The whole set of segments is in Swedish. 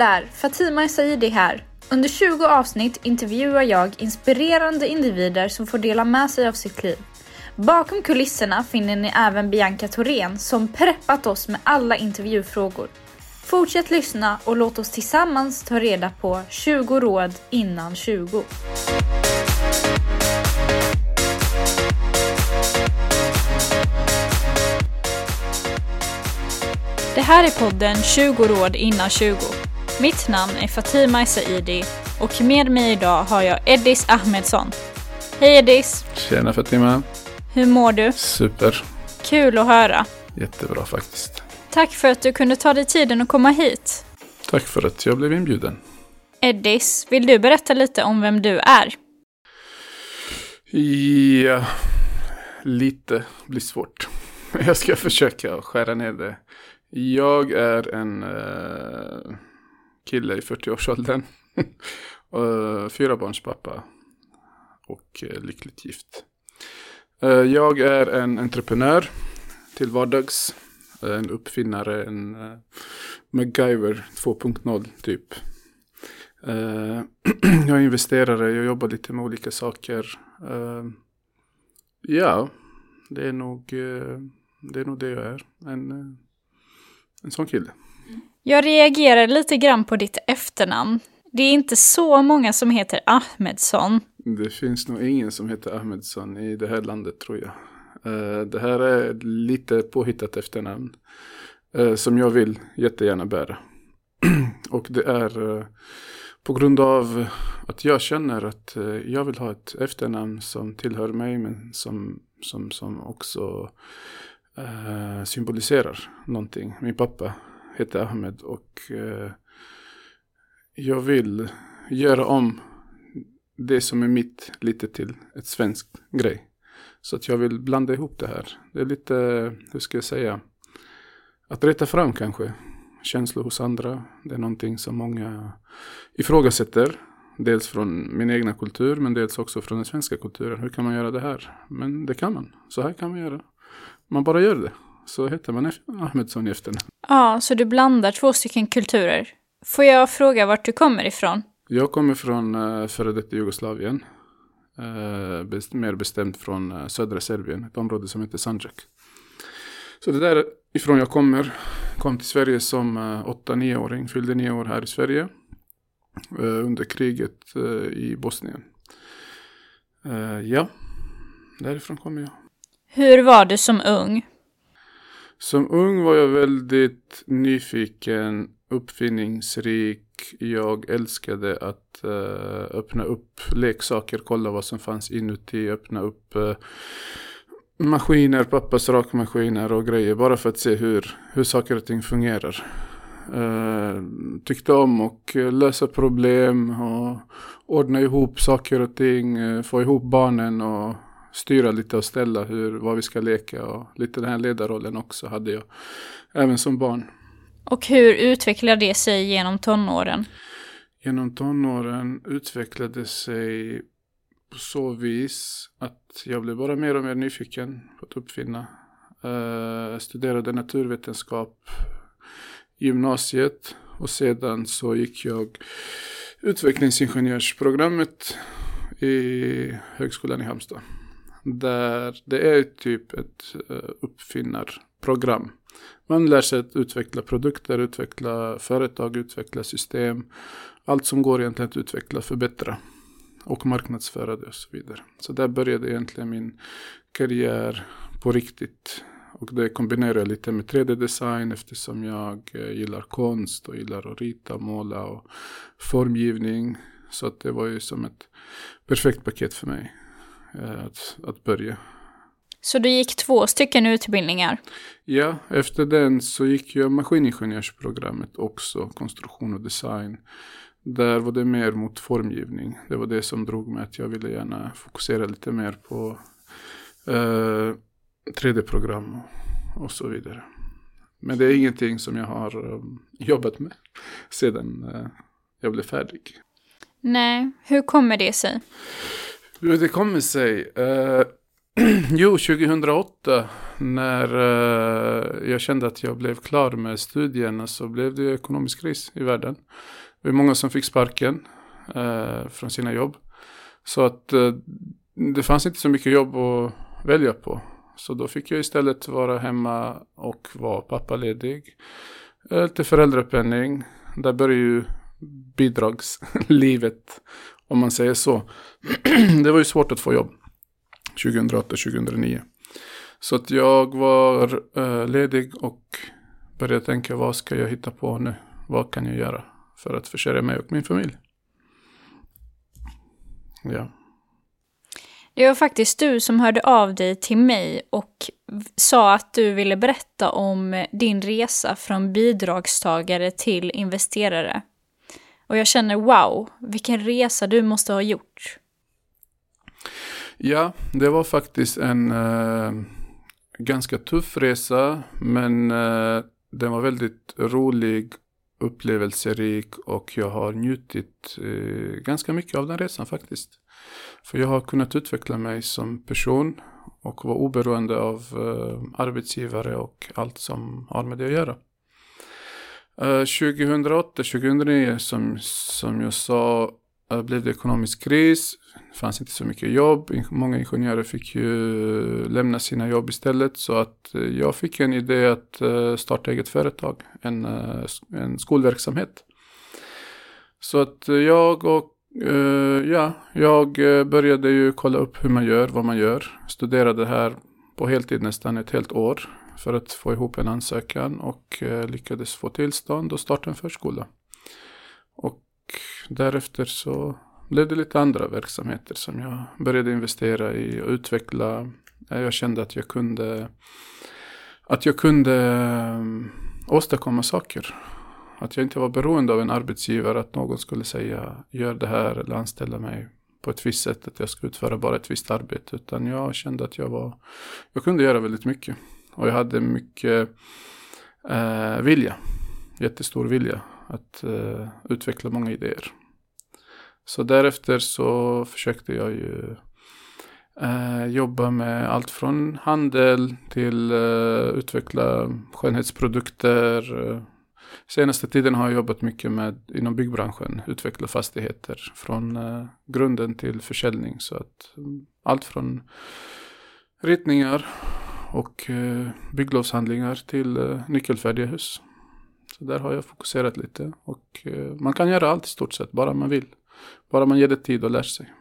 Där! Fatima Saidi här. Under 20 avsnitt intervjuar jag inspirerande individer som får dela med sig av sitt liv. Bakom kulisserna finner ni även Bianca Thorén som preppat oss med alla intervjufrågor. Fortsätt lyssna och låt oss tillsammans ta reda på 20 råd innan 20. Det här är podden 20 råd innan 20. Mitt namn är Fatima Saidi och med mig idag har jag Eddis Ahmedsson. Hej Eddis! Tjena Fatima! Hur mår du? Super! Kul att höra! Jättebra faktiskt. Tack för att du kunde ta dig tiden att komma hit. Tack för att jag blev inbjuden. Eddis, vill du berätta lite om vem du är? Ja, lite blir svårt. Jag ska försöka skära ner det. Jag är en uh, kille i 40-årsåldern. Eh, fyra barns pappa. Och eh, lyckligt gift. Eh, jag är en entreprenör till vardags. En uppfinnare, en MacGyver 2.0 typ. jag är investerare, jag jobbar lite med olika saker. ja, det är nog det är nog det jag är. En, en sån kille. Jag reagerar lite grann på ditt efternamn. Det är inte så många som heter Ahmedsson. Det finns nog ingen som heter Ahmedsson i det här landet tror jag. Eh, det här är lite påhittat efternamn. Eh, som jag vill jättegärna bära. Och det är eh, på grund av att jag känner att jag vill ha ett efternamn som tillhör mig men som, som, som också symboliserar någonting. Min pappa heter Ahmed och eh, jag vill göra om det som är mitt lite till ett svenskt grej. Så att jag vill blanda ihop det här. Det är lite, hur ska jag säga, att rätta fram kanske känslor hos andra. Det är någonting som många ifrågasätter. Dels från min egna kultur men dels också från den svenska kulturen. Hur kan man göra det här? Men det kan man. Så här kan man göra man bara gör det. Så heter man Ahmedsson i efternamn. Ja, så du blandar två stycken kulturer. Får jag fråga vart du kommer ifrån? Jag kommer från uh, före detta Jugoslavien. Best, mer bestämt från uh, södra Serbien, ett område som heter Sandjak. Så det där ifrån jag kommer, kom till Sverige som uh, 8-9-åring, fyllde 9 år här i Sverige. under kriget i Bosnien. ja, därifrån kommer jag. Hur var du som ung? Som ung var jag väldigt nyfiken, uppfinningsrik. Jag älskade att uh, öppna upp leksaker, kolla vad som fanns inuti, öppna upp uh, maskiner, pappas rakmaskiner och grejer. Bara för att se hur, hur saker och ting fungerar. Uh, tyckte om att lösa problem och ordna ihop saker och ting, få ihop barnen och styra lite och ställa hur, vad vi ska leka och lite den här ledarrollen också hade jag även som barn. Och hur utvecklade det sig genom tonåren? Genom tonåren utvecklade sig på så vis att jag blev bara mer och mer nyfiken på att uppfinna. Uh, studerade naturvetenskap i gymnasiet och sedan så gick jag utvecklingsingenjörsprogrammet i Högskolan i Halmstad. Där det är typ ett eh, uppfinnarprogram. Man lär sig att utveckla produkter, utveckla företag, utveckla system. Allt som går egentligen att utveckla, förbättra och marknadsföra det och så vidare. Så där började egentligen min karriär på riktigt. Och det kombinerar jag lite med 3D-design eftersom jag eh, gillar konst och gillar att rita, måla och formgivning. Så att det var ju som ett perfekt paket för mig. Eh, att, att börja. Så du gick två stycken utbildningar? Ja, efter den så gick jag maskiningenjörsprogrammet också, konstruktion och design. Där var det mer mot formgivning. Det var det som drog mig att jag ville gärna fokusera lite mer på eh, 3D-program och, och, så vidare. Men det är ingenting som jag har um, jobbat med sedan eh, jag blev färdig. Nej, hur kommer det sig? Hur det kommer sig? Uh, jo, 2008 när uh, jag kände att jag blev klar med studierna så blev det ekonomisk kris i världen. Det var många som fick sparken uh, från sina jobb. Så att uh, det fanns inte så mycket jobb att välja på. Så då fick jag istället vara hemma och vara pappaledig. Lite föräldrapenning. Där började ju bidragslivet, om man säger så. det var ju svårt att få jobb 2008-2009. Så att jag var eh, ledig och började tänka vad ska jag hitta på nu? Vad kan jag göra för att försörja mig och min familj? Ja. Det var faktiskt du som hörde av dig till mig och sa att du ville berätta om din resa från bidragstagare till investerare. Och jag känner wow, vilken resa du måste ha gjort. Ja, det var faktiskt en uh, ganska tuff resa, men uh, den var väldigt rolig, upplevelserik och jag har njutit uh, ganska mycket av den resan faktiskt. För jag har kunnat utveckla mig som person och vara oberoende av arbetsgivare och allt som har med det att göra. Eh, 2008, 2009 som, som jag sa eh, blev det ekonomisk kris. Det fanns inte så mycket jobb. Många ingenjörer fick ju eh, lämna sina jobb istället. Så att jag fick en idé att starta eget företag. En, en skolverksamhet. Så att jag och ja, jag började ju kolla upp hur man gör, vad man gör. Studerade här på heltid nästan ett helt år för att få ihop en ansökan och eh, lyckades få tillstånd och starta en förskola. Och därefter så blev det lite andra verksamheter som jag började investera i och utveckla. Eh, jag kände att jag kunde att jag kunde eh, åstadkomma saker. Att jag inte var beroende av en arbetsgivare, att någon skulle säga gör det här eller anställa mig på ett visst sätt, att jag ska utföra bara ett visst arbete. Utan jag kände att jag var, jag kunde göra väldigt mycket. Och jag hade mycket eh, vilja, jättestor vilja att eh, utveckla många idéer. Så därefter så försökte jag ju eh, jobba med allt från handel till eh, utveckla skönhetsprodukter. Senaste tiden har jag jobbat mycket med inom byggbranschen, utveckla fastigheter från eh, grunden till försäljning. Så att mm, allt från ritningar och eh, bygglovshandlingar till eh, nyckelfärdiga hus. Så där har jag fokuserat lite och eh, man kan göra allt i stort sett, bara man vill. Bara man ger det tid och lär sig.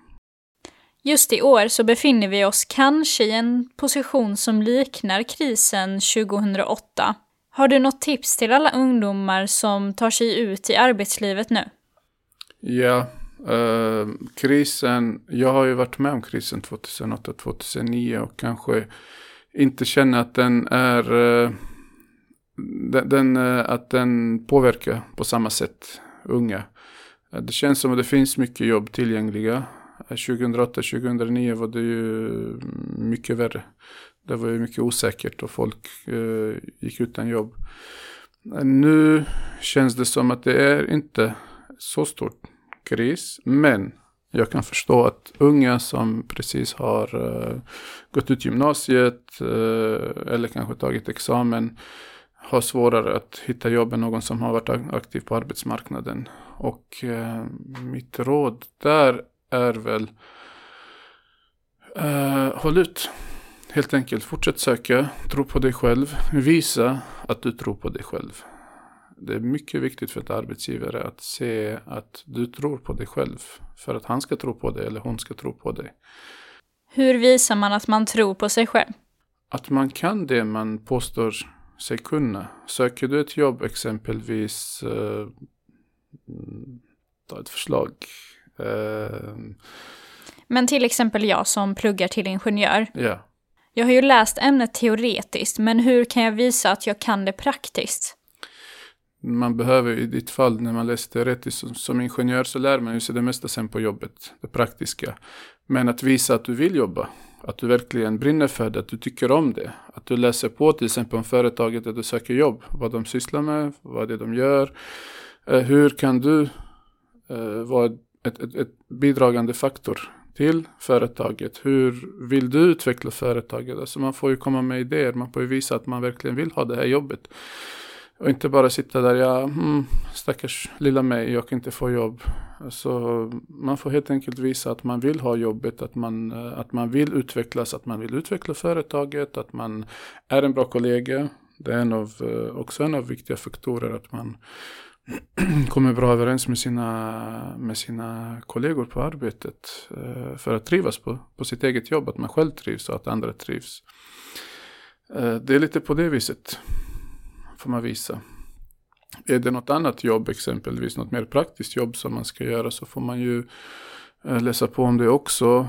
Just i år så befinner vi oss kanske i en position som liknar krisen 2008. Har du något tips till alla ungdomar som tar sig ut i arbetslivet nu? Ja, eh, krisen, jag har ju varit med om krisen 2008-2009 och kanske inte känner att den är eh, den, den, eh, att den påverkar på samma sätt unga. Eh, det känns som att det finns mycket jobb tillgängliga. 2008-2009 var det ju mycket värre. Det var ju mycket osäkert och folk eh, gick utan jobb. Nu känns det som att det är inte så stor kris, men jag kan förstå att unga som precis har uh, gått ut gymnasiet uh, eller kanske tagit examen har svårare att hitta jobb än någon som har varit aktiv på arbetsmarknaden. Och uh, mitt råd där är väl håll ut. Helt enkelt fortsätt söka, tro på dig själv, visa att du tror på dig själv det är mycket viktigt för ett arbetsgivare att se att du tror på dig själv. För att han ska tro på dig eller hon ska tro på dig. Hur visar man att man tror på sig själv? Att man kan det man påstår sig kunna. Söker du ett jobb exempelvis, eh, ta ett förslag. Eh, Men till exempel jag som pluggar till ingenjör. Ja. Jag har ju läst ämnet teoretiskt, men hur kan jag visa att jag kan det praktiskt? Man behöver i ditt fall när man läser teoretiskt som, som ingenjör så lär man ju sig det mesta sen på jobbet, det praktiska. Men att visa att du vill jobba, att du verkligen brinner för det, att du tycker om det. Att du läser på till exempel om företaget där du söker jobb, vad de sysslar med, vad det är de gör. Eh, hur kan du eh, vara ett, ett, ett bidragande faktor till företaget. Hur vill du utveckla företaget? Alltså man får ju komma med idéer, man får ju visa att man verkligen vill ha det här jobbet. Och inte bara sitta där, ja, mm, stackars lilla mig, jag kan inte få jobb. Så man får helt enkelt visa att man vill ha jobbet, att man, eh, att man vill utvecklas, att man vill utveckla företaget, att man är en bra kollega. Det är en av, eh, också en av viktiga faktorer att man kommer bra överens med sina, med sina kollegor på arbetet. Eh, för att trivas på, på sitt eget jobb, att man själv trivs och att andra trivs. Det är lite på det viset får man visa. Är det något annat jobb, exempelvis något mer praktiskt jobb som man ska göra så får man ju eh, läsa på om det också.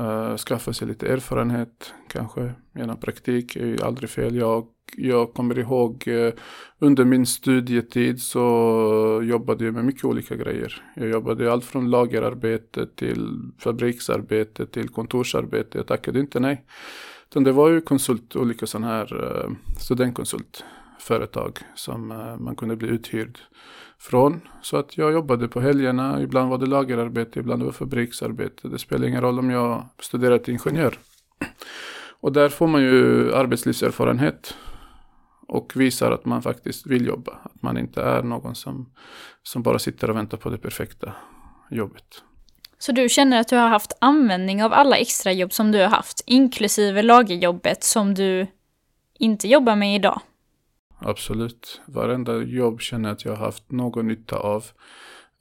Uh, skaffa sig lite erfarenhet kanske genom praktik är ju aldrig fel. Jag, jag kommer ihåg uh, under min studietid så jobbade jag med mycket olika grejer. Jag jobbade allt från lagerarbete till fabriksarbete till kontorsarbete. Jag tackade inte nej. Utan det var ju konsult, olika sådana här uh, studentkonsult företag som eh, man kunde bli uthyrd från. Så att jag jobbade på helgerna, ibland var det lagerarbete, ibland var det fabriksarbete. Det spelar ingen roll om jag studerar till ingenjör. Och där får man ju arbetslivserfarenhet och visar att man faktiskt vill jobba. Att man inte är någon som, som bara sitter och väntar på det perfekta jobbet. Så du känner att du har haft användning av alla extrajobb som du har haft, inklusive lagerjobbet som du inte jobbar med idag? Absolut. Varenda jobb känner jag att jag har haft någon nytta av.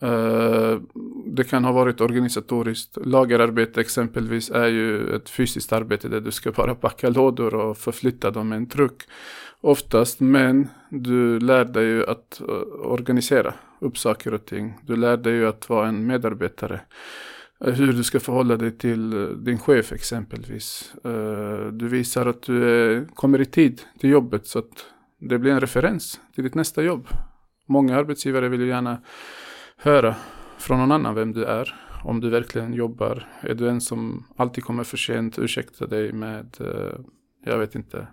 Eh, det kan ha varit organisatoriskt. Lagerarbete exempelvis är ju ett fysiskt arbete där du ska bara packa lådor och förflytta dem med en truck. Oftast, men du lär dig ju att eh, organisera upp saker och ting. Du lär dig ju att vara en medarbetare. Eh, hur du ska förhålla dig till din chef exempelvis. Du visar att du kommer i tid till jobbet så att det blir en referens till ditt nästa jobb. Många arbetsgivare vill ju gärna höra från någon annan vem du är. Om du verkligen jobbar. Är du en som alltid kommer för sent, ursäkta dig med, eh, jag vet inte,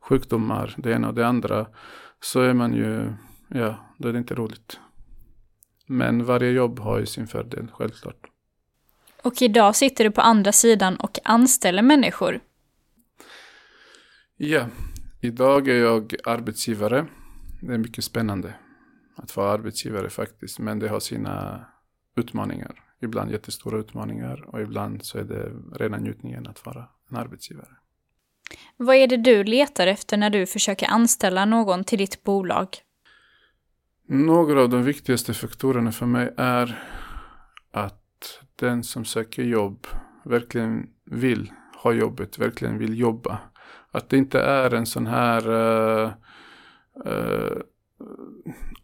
sjukdomar, det ena och det andra. Så är man ju, ja, då är det inte roligt. Men varje jobb har ju sin fördel, självklart. Och idag sitter du på andra sidan och anställer människor. Ja, Idag är jag arbetsgivare. Det är mycket spännande att vara arbetsgivare faktiskt. Men det har sina utmaningar. Ibland jättestora utmaningar och ibland så är det rena njutningen att vara en arbetsgivare. Vad är det du letar efter när du försöker anställa någon till ditt bolag? Några av de viktigaste faktorerna för mig är att den som söker jobb verkligen vill ha jobbet, verkligen vill jobba. Att det inte är en sån här uh, uh,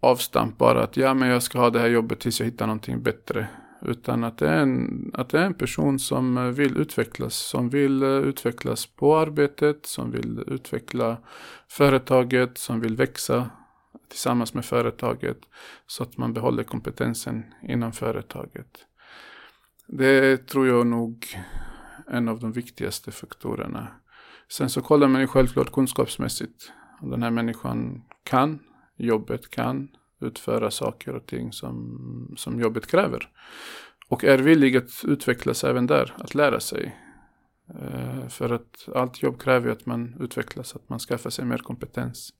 avstamp bara att ja men jag ska ha det här jobbet tills jag hittar någonting bättre. Utan att det är en, att det är en person som eh, vill utvecklas, som vill utvecklas på arbetet, som vill utveckla företaget, som vill växa tillsammans med företaget så att man behåller kompetensen inom företaget. Det tror jag nog en av de viktigaste faktorerna. Sen så kollar man ju självklart kunskapsmässigt. Om den här människan kan jobbet, kan utföra saker och ting som, som jobbet kräver. Och är villig att utvecklas även där, att lära sig. Eh, för att allt jobb kräver ju att man utvecklas, att man skaffar sig mer kompetens.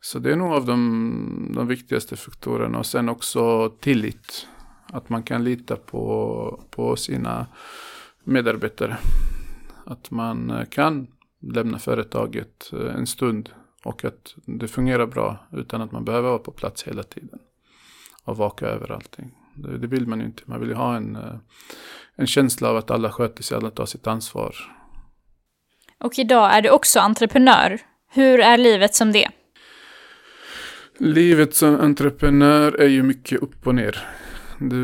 Så det är nog av de, de viktigaste faktorerna. Och sen också tillit. Att man kan lita på, på sina medarbetare. Att man eh, kan lämna företaget eh, en stund och att det fungerar bra utan att man behöver vara på plats hela tiden. Och vaka över allting. Det, det vill man ju inte. Man vill ju ha en, eh, en känsla av att alla sköter sig, alla tar sitt ansvar. Och idag är du också entreprenör. Hur är livet som det? Livet som entreprenör är ju mycket upp och ner. Du,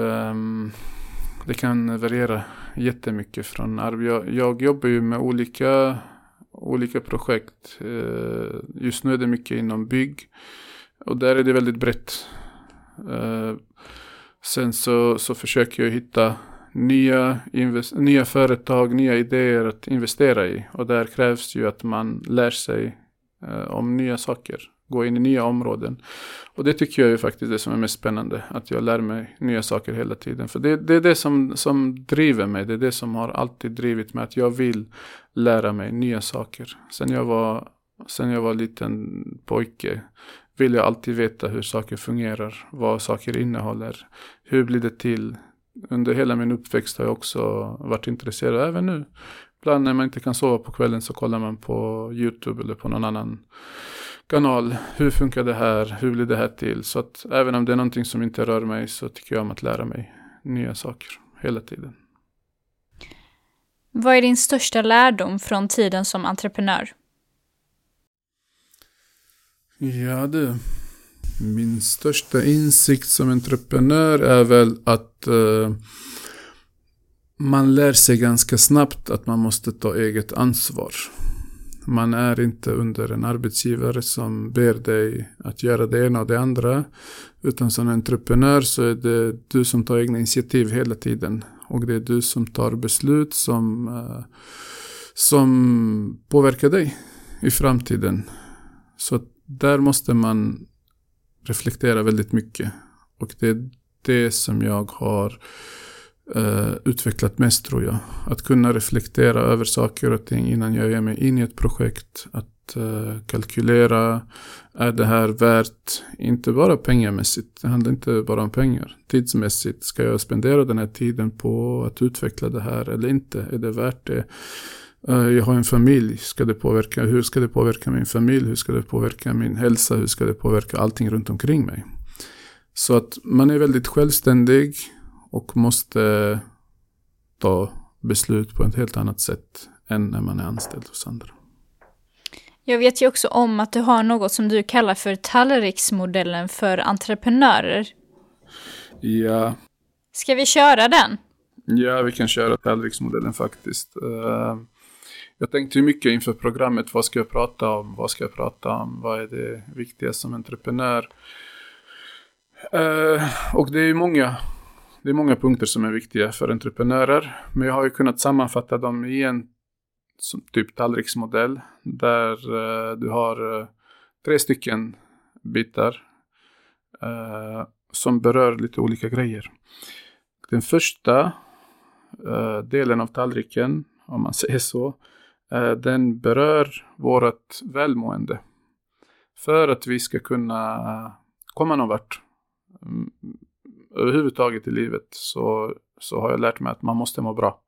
um, det kan variera jättemycket från arv. Jag, jag jobbar ju med olika, olika projekt. Eh, just nu är det mycket inom bygg. Och där är det väldigt brett. Eh, sen så, så försöker jag hitta nya, nya företag, nya idéer att investera i. Och där krävs ju att man lär sig eh, om nya saker gå in i nya områden. Och det tycker jag är faktiskt det som är mest spännande, att jag lär mig nya saker hela tiden. För det, det är det som, som driver mig, det är det som har alltid drivit mig, att jag vill lära mig nya saker. Sen jag var, sen jag var liten pojke vill jag alltid veta hur saker fungerar, vad saker innehåller, hur blir det till. Under hela min uppväxt har jag också varit intresserad, även nu. Ibland när man inte kan sova på kvällen så kollar man på YouTube eller på någon annan kanal. Hur funkar det här? Hur blir det här till? Så att även om det är någonting som inte rör mig så tycker jag om att lära mig nya saker hela tiden. Vad är din största lärdom från tiden som entreprenör? Ja du. Min största insikt som entreprenör är väl att uh, man lär sig ganska snabbt att man måste ta eget ansvar. Man är inte under en arbetsgivare som ber dig att göra det ena och det andra. Utan som entreprenör så är det du som tar egna initiativ hela tiden. Och det är du som tar beslut som, eh, som påverkar dig i framtiden. Så där måste man reflektera väldigt mycket. Och det är det som jag har Eh, utvecklat mest tror jag. Att kunna reflektera över saker och ting innan jag ger mig in i ett projekt. Att uh, kalkylera, är det här värt, inte bara pengamässigt, det handlar inte bara om pengar. Tidsmässigt, ska jag spendera den här tiden på att utveckla det här eller inte? Är det värt det? Eh, jag har en familj, ska det påverka, hur ska det påverka min familj? Hur ska det påverka min hälsa? Hur ska det påverka allting runt omkring mig? Så att man är väldigt självständig och måste ta beslut på ett helt annat sätt än när man är anställd hos andra. Jag vet ju också om att du har något som du kallar för tallriksmodellen för entreprenörer. Ja. Ska vi köra den? Ja, vi kan köra tallriksmodellen faktiskt. Uh, jag tänkte mycket inför programmet, vad ska jag prata om, vad ska jag prata om, vad är det viktiga som entreprenör? Uh, och det är många det är många punkter som är viktiga för entreprenörer. Men jag har ju kunnat sammanfatta dem i en typ tallriksmodell. Där eh, du har eh, tre stycken bitar. eh, som berör lite olika grejer. Den första eh, delen av tallriken, om man säger så. Eh, den berör vårt välmående. För att vi ska kunna komma någon vart mm, överhuvudtaget i livet så, så har jag lärt mig att man måste må bra.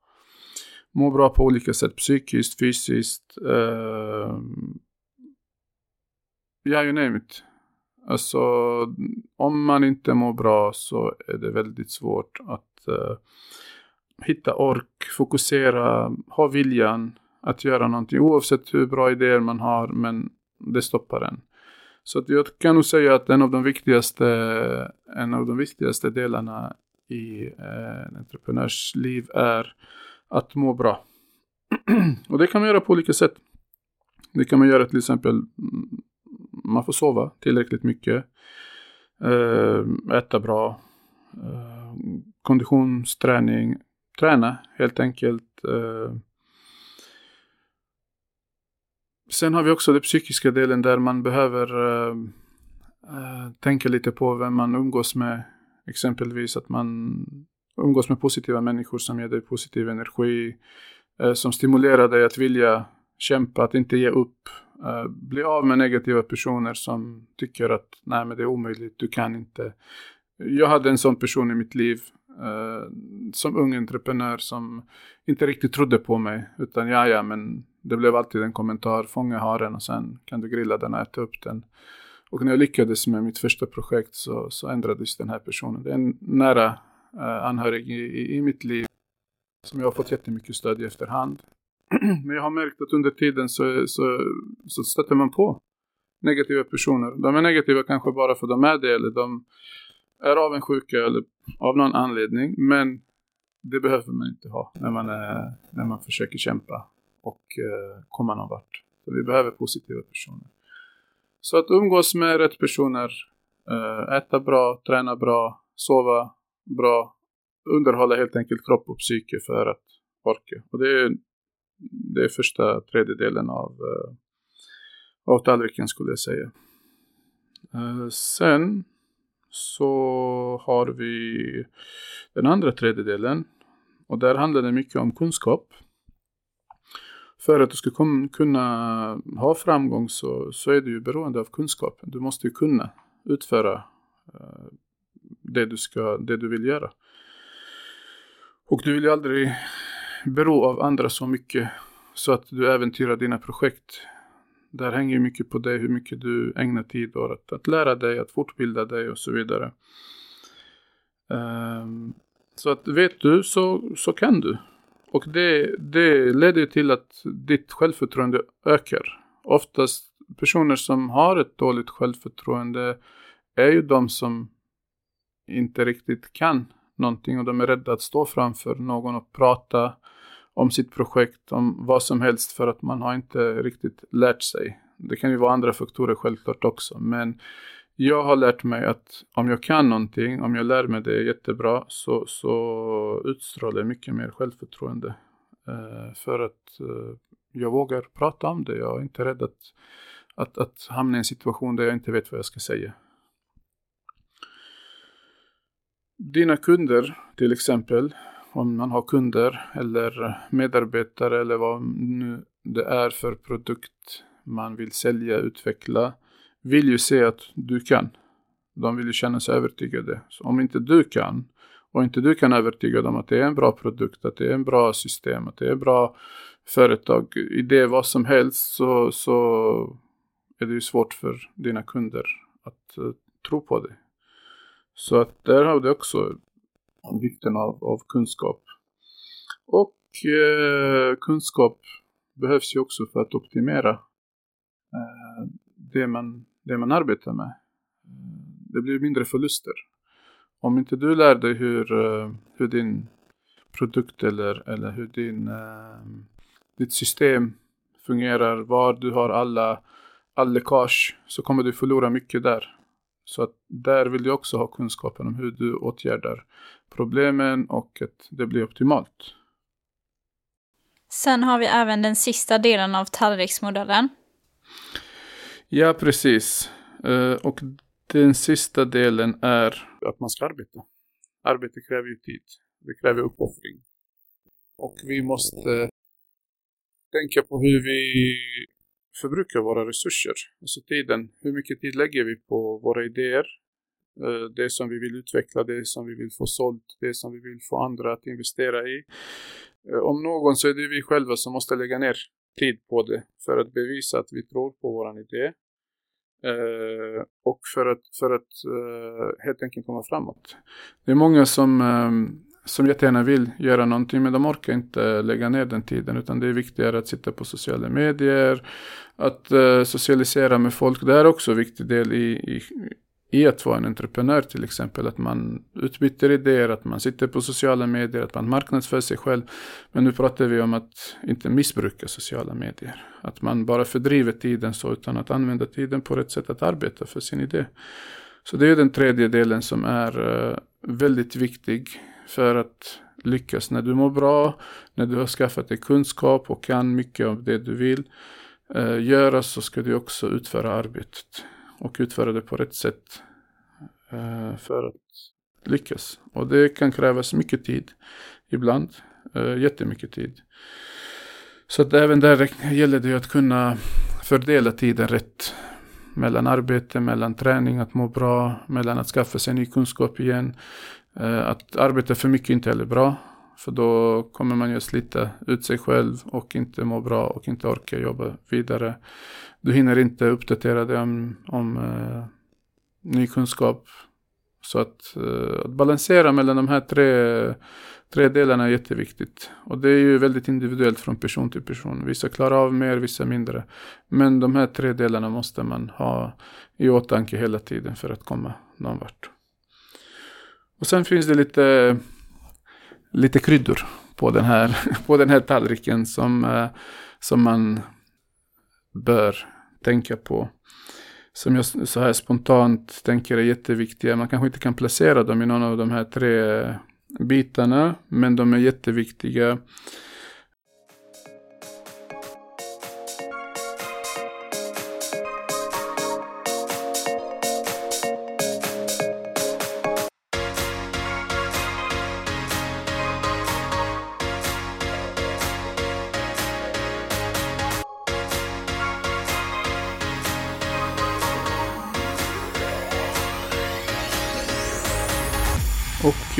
Må bra på olika sätt, psykiskt, fysiskt. Eh, ja, you name it. Alltså, om man inte mår bra så är det väldigt svårt att eh, hitta ork, fokusera, ha viljan att göra någonting. Oavsett hur bra idéer man har, men det stoppar en. Så att jag kan nog säga att en av de viktigaste, en av de viktigaste delarna i eh, en entreprenörs liv är att må bra. och det kan man göra på olika sätt. Det kan man göra till exempel, mm, man får sova tillräckligt mycket, eh, äta bra, eh, konditionsträning, träna helt enkelt. Eh, Sen har vi också den psykiska delen där man behöver uh, uh, tänka lite på vem man umgås med. Exempelvis att man umgås med positiva människor som ger dig positiv energi. Uh, som stimulerar dig att vilja kämpa, att inte ge upp. bli av med negativa personer som tycker att nej men det är omöjligt, du kan inte. Jag hade en sån person i mitt liv som ung entreprenör som inte riktigt trodde på mig. Utan ja, ja, men det blev alltid en kommentar, fånga haren och sen kan du grilla den och äta upp den. Och när jag lyckades med mitt första projekt så, så ändrades den här personen. Det är en nära eh, anhörig i, i, i, mitt liv som jag har fått jättemycket stöd i efterhand. Men jag har märkt att under tiden så, så, så stöter man på negativa personer. De är negativa kanske bara för de är det eller de är avundsjuka eller av någon anledning. Men det behöver man inte ha när man, är, när man försöker kämpa och eh, komma någon vart. Så vi behöver positiva personer. Så att umgås med rätt personer, eh, äta bra, träna bra, sova bra, underhålla helt enkelt kropp och psyke för att orka. Och det är, det är första tredjedelen av, eh, av tallriken skulle jag säga. Eh, sen så har vi den andra tredjedelen och där handlar det mycket om kunskap. För att du ska kunna ha framgång så, så är du ju beroende av kunskap. Du måste ju kunna utföra uh, det, du ska, det du vill göra. Och du vill ju aldrig bero av andra så mycket så att du äventyrar dina projekt. Där hänger ju mycket på dig, hur mycket du ägnar tid åt att, att lära dig, att fortbilda dig och så vidare. Um, så att vet du så, så kan du. Och det, det leder till att ditt självförtroende ökar. Oftast personer som har ett dåligt självförtroende är ju de som inte riktigt kan någonting och de är rädda att stå framför någon och prata om sitt projekt, om vad som helst för att man har inte riktigt lärt sig. Det kan ju vara andra faktorer självklart också, men jag har lärt mig att om jag kan någonting, om jag lär mig det jättebra, så, så utstrålar jag mycket mer självförtroende. Eh, för att eh, jag vågar prata om det. Jag är inte rädd att, att, att hamna i en situation där jag inte vet vad jag ska säga. Dina kunder till exempel, om man har kunder eller medarbetare eller vad nu det är för produkt man vill sälja, utveckla, vill ju se att du kan. De vill ju känna sig övertygade. Så om inte du kan och inte du kan övertyga dem att det är en bra produkt, att det är en bra system, att det är en bra företag, idé, vad som helst så, så är det ju svårt för dina kunder att uh, tro på det. Så att där har du också vikten av, av kunskap. Och uh, kunskap behövs ju också för att optimera uh, det, man, det man arbetar med. Det blir mindre förluster. Om inte du lär dig hur, eh, hur din produkt eller, eller hur din, eh, ditt system fungerar, var du har alla all läckage, så kommer du förlora mycket där. Så att där vill du också ha kunskapen om hur du åtgärdar problemen och att det blir optimalt. Sen har vi även den sista delen av tallriksmodellen. Ja, precis. Eh, och den sista delen är att man ska arbeta. Arbete kräver ju tid. Det kräver uppoffring. Och vi måste tänka på hur vi förbrukar våra resurser. Alltså tiden. Hur mycket tid lägger vi på våra idéer? Eh, det som vi vill utveckla, det som vi vill få sålt, det som vi vill få andra att investera i. Eh, om någon så är det vi själva som måste lägga ner tid på det för att bevisa att vi tror på våran idé. Eh, och för att, för att eh, helt enkelt komma framåt. Det är många som, eh, som jättegärna vill göra någonting men de orkar inte lägga ner den tiden utan det är viktigare att sitta på sociala medier, att eh, socialisera med folk. Det är också en viktig del i, i, i att vara en entreprenör till exempel. Att man utbyter idéer, att man sitter på sociala medier, att man marknadsför sig själv. Men nu pratar vi om att inte missbruka sociala medier. Att man bara fördriver tiden så utan att använda tiden på rätt sätt att arbeta för sin idé. Så det är den tredje delen som är eh, väldigt viktig för att lyckas. När du mår bra, när du har skaffat dig kunskap och kan mycket av det du vill eh, göra så ska du också utföra arbetet och utföra det på rätt sätt eh, för att lyckas. Och det kan krävas mycket tid ibland, eh, jättemycket tid. Så att även där gäller det att kunna fördela tiden rätt. Mellan arbete, mellan träning, att må bra, mellan att skaffa sig ny kunskap igen. Eh, att arbeta för mycket inte heller bra. För då kommer man ju slita ut sig själv och inte må bra och inte orka jobba vidare. Du hinner inte uppdatera dig om, om eh, ny kunskap. Så att, eh, att, balansera mellan de här tre, tre delarna är jätteviktigt. Och det är ju väldigt individuellt från person till person. Vissa klarar av mer, vissa mindre. Men de här tre delarna måste man ha i åtanke hela tiden för att komma någon vart. Och sen finns det lite lite kryddor på den här, på den här tallriken som, eh, som man bör tänka på. Som jag så här spontant tänker är jätteviktiga. Man kanske inte kan placera dem i någon av de här tre bitarna, men de är jätteviktiga.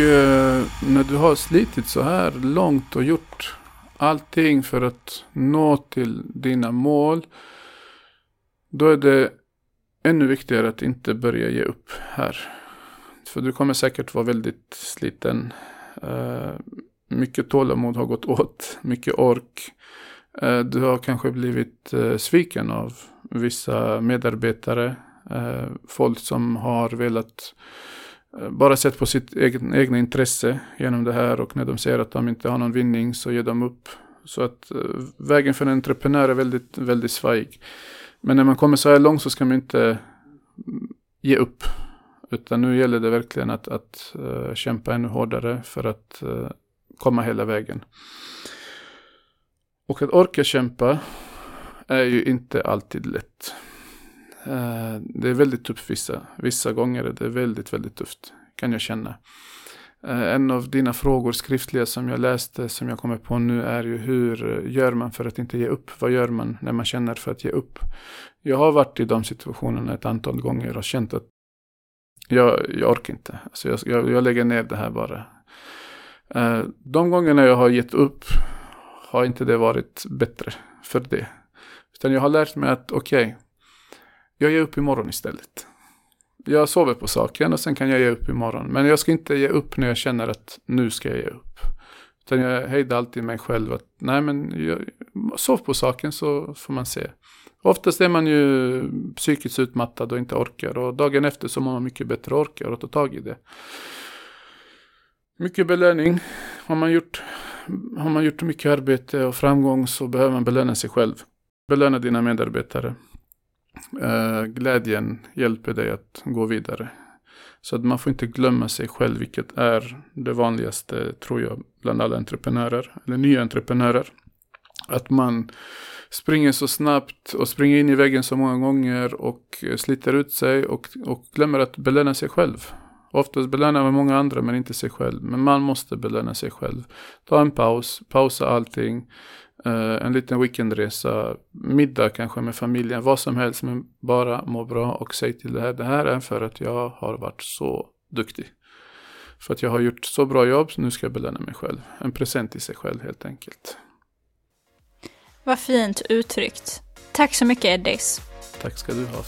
När du har slitit så här långt och gjort allting för att nå till dina mål. Då är det ännu viktigare att inte börja ge upp här. För du kommer säkert vara väldigt sliten. Eh, mycket tålamod har gått åt, mycket ork. Eh, du har kanske blivit eh, sviken av vissa medarbetare. folk som har velat Eh, bara sett på sitt egen, egna intresse genom det här och när de ser att de inte har någon vinning så ger de upp. Så att eh, vägen för en entreprenör är väldigt, väldigt svajig. Men när man kommer så här långt så ska man inte mm, ge upp. Utan nu gäller det verkligen att, att uh, kämpa ännu hårdare för att uh, komma hela vägen. Och att orka kämpa är ju inte alltid lätt. Eh, det är väldigt tufft vissa, vissa gånger är det väldigt, väldigt tufft. Kan jag känna. Eh, en av dina frågor skriftliga som jag läste som jag kommer på nu är ju hur gör man för att inte ge upp? Vad gör man när man känner för att ge upp? Jag har varit i de situationerna ett antal gånger och känt att jag, jag orkar inte. Alltså jag, jag, jag lägger ner det här bara. Eh, de gångerna jag har gett upp har inte det varit bättre för det. Utan jag har lärt mig att okej, okay, jag ger upp imorgon istället. Jag sover på saken och sen kan jag ge upp imorgon. Men jag ska inte ge upp när jag känner att nu ska jag ge upp. Utan jag hejdar alltid mig själv att nej men jag, sov på saken så får man se. Oftast är man ju psykiskt utmattad och inte orkar och dagen efter så mår man mycket bättre och orkar och tar tag i det. Mycket belöning. Har man, gjort, har man gjort mycket arbete och framgång så behöver man belöna sig själv. Belöna dina medarbetare eh, glädjen hjälper dig att gå vidare. Så att man får inte glömma sig själv, vilket är det vanligaste, tror jag, bland alla entreprenörer, eller nya entreprenörer. Att man springer så snabbt och springer in i väggen så många gånger och sliter ut sig och, och glömmer att belöna sig själv. Oftast belönar man många andra men inte sig själv. Men man måste belöna sig själv. Ta en paus, pausa allting. Uh, en liten weekendresa, middag kanske med familjen, vad som helst men bara må bra och säg till det här. Det här är för att jag har varit så duktig. För att jag har gjort så bra jobb så nu ska jag belöna mig själv. En present till sig själv helt enkelt. Vad fint uttryckt. Tack så mycket Eddis. Tack ska du ha.